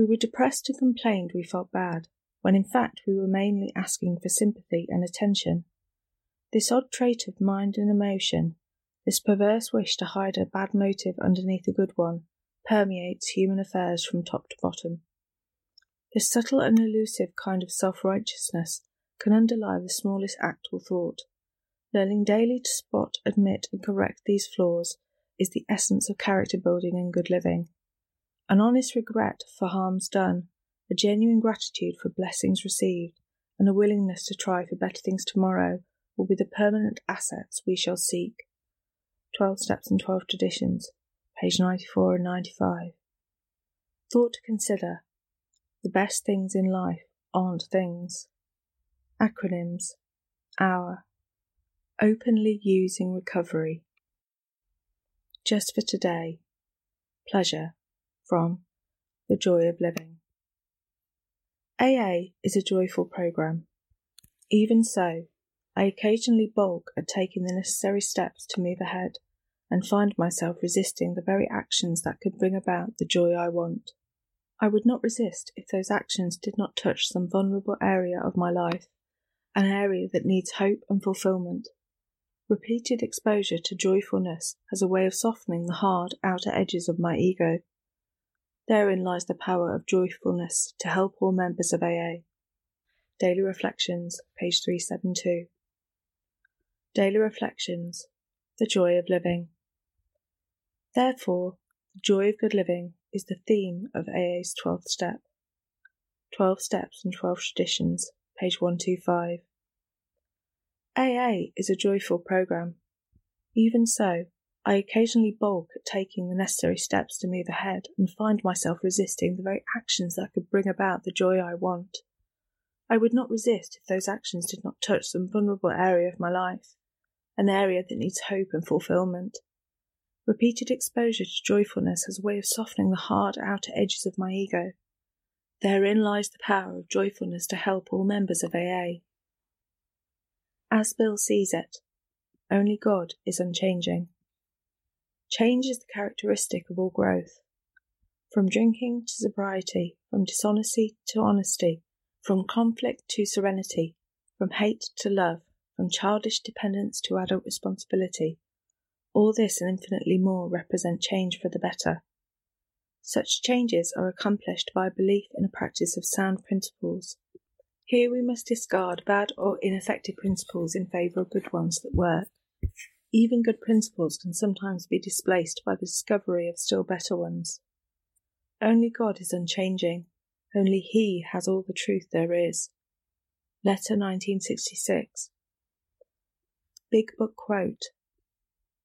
we were depressed and complained we felt bad, when in fact we were mainly asking for sympathy and attention. This odd trait of mind and emotion, this perverse wish to hide a bad motive underneath a good one, permeates human affairs from top to bottom. This subtle and elusive kind of self righteousness can underlie the smallest act or thought. Learning daily to spot, admit, and correct these flaws is the essence of character building and good living. An honest regret for harms done, a genuine gratitude for blessings received, and a willingness to try for better things tomorrow will be the permanent assets we shall seek. 12 Steps and 12 Traditions, page 94 and 95. Thought to consider. The best things in life aren't things. Acronyms. Hour. Openly using recovery. Just for today. Pleasure from The Joy of Living. AA is a joyful program. Even so, I occasionally balk at taking the necessary steps to move ahead and find myself resisting the very actions that could bring about the joy I want. I would not resist if those actions did not touch some vulnerable area of my life, an area that needs hope and fulfillment. Repeated exposure to joyfulness has a way of softening the hard outer edges of my ego Therein lies the power of joyfulness to help all members of AA. Daily Reflections, page 372. Daily Reflections The Joy of Living. Therefore, the joy of good living is the theme of AA's 12th step. 12 Steps and 12 Traditions, page 125. AA is a joyful program. Even so, I occasionally balk at taking the necessary steps to move ahead and find myself resisting the very actions that could bring about the joy I want. I would not resist if those actions did not touch some vulnerable area of my life, an area that needs hope and fulfillment. Repeated exposure to joyfulness has a way of softening the hard outer edges of my ego. Therein lies the power of joyfulness to help all members of AA. As Bill sees it, only God is unchanging. Change is the characteristic of all growth. From drinking to sobriety, from dishonesty to honesty, from conflict to serenity, from hate to love, from childish dependence to adult responsibility, all this and infinitely more represent change for the better. Such changes are accomplished by a belief in a practice of sound principles. Here we must discard bad or ineffective principles in favour of good ones that work. Even good principles can sometimes be displaced by the discovery of still better ones. Only God is unchanging. Only He has all the truth there is. Letter 1966. Big Book Quote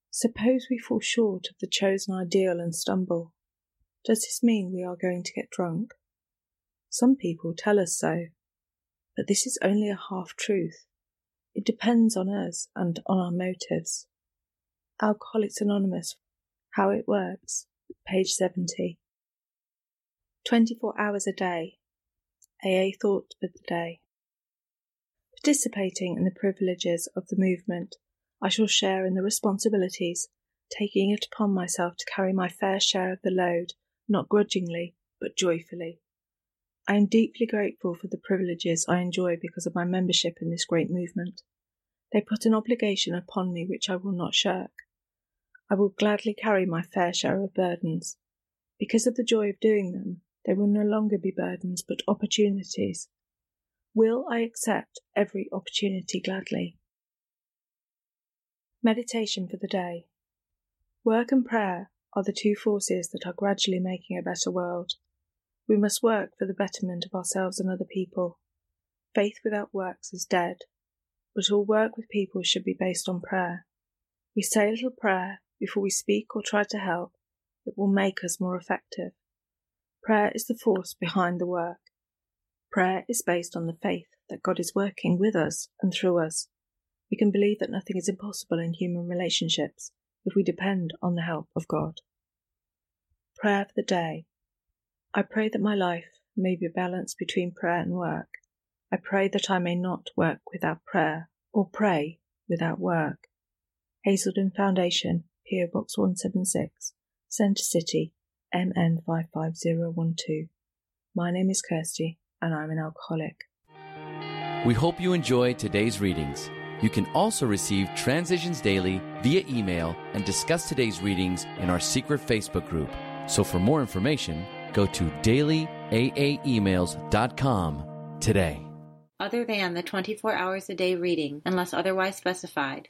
Suppose we fall short of the chosen ideal and stumble. Does this mean we are going to get drunk? Some people tell us so, but this is only a half truth. It depends on us and on our motives. Alcoholics Anonymous, How It Works, page 70. 24 hours a day. AA Thought of the Day. Participating in the privileges of the movement, I shall share in the responsibilities, taking it upon myself to carry my fair share of the load, not grudgingly, but joyfully. I am deeply grateful for the privileges I enjoy because of my membership in this great movement. They put an obligation upon me which I will not shirk. I will gladly carry my fair share of burdens. Because of the joy of doing them, they will no longer be burdens but opportunities. Will I accept every opportunity gladly? Meditation for the day. Work and prayer are the two forces that are gradually making a better world. We must work for the betterment of ourselves and other people. Faith without works is dead, but all work with people should be based on prayer. We say little prayer before we speak or try to help that will make us more effective. Prayer is the force behind the work. Prayer is based on the faith that God is working with us and through us. We can believe that nothing is impossible in human relationships if we depend on the help of God. Prayer for the day. I pray that my life may be balanced between prayer and work. I pray that I may not work without prayer or pray without work. Hazelden Foundation, PO Box 176, Center City, MN 55012. My name is Kirsty and I'm an alcoholic. We hope you enjoyed today's readings. You can also receive Transitions Daily via email and discuss today's readings in our secret Facebook group. So for more information, go to dailyaaemails.com today. Other than the 24 hours a day reading, unless otherwise specified,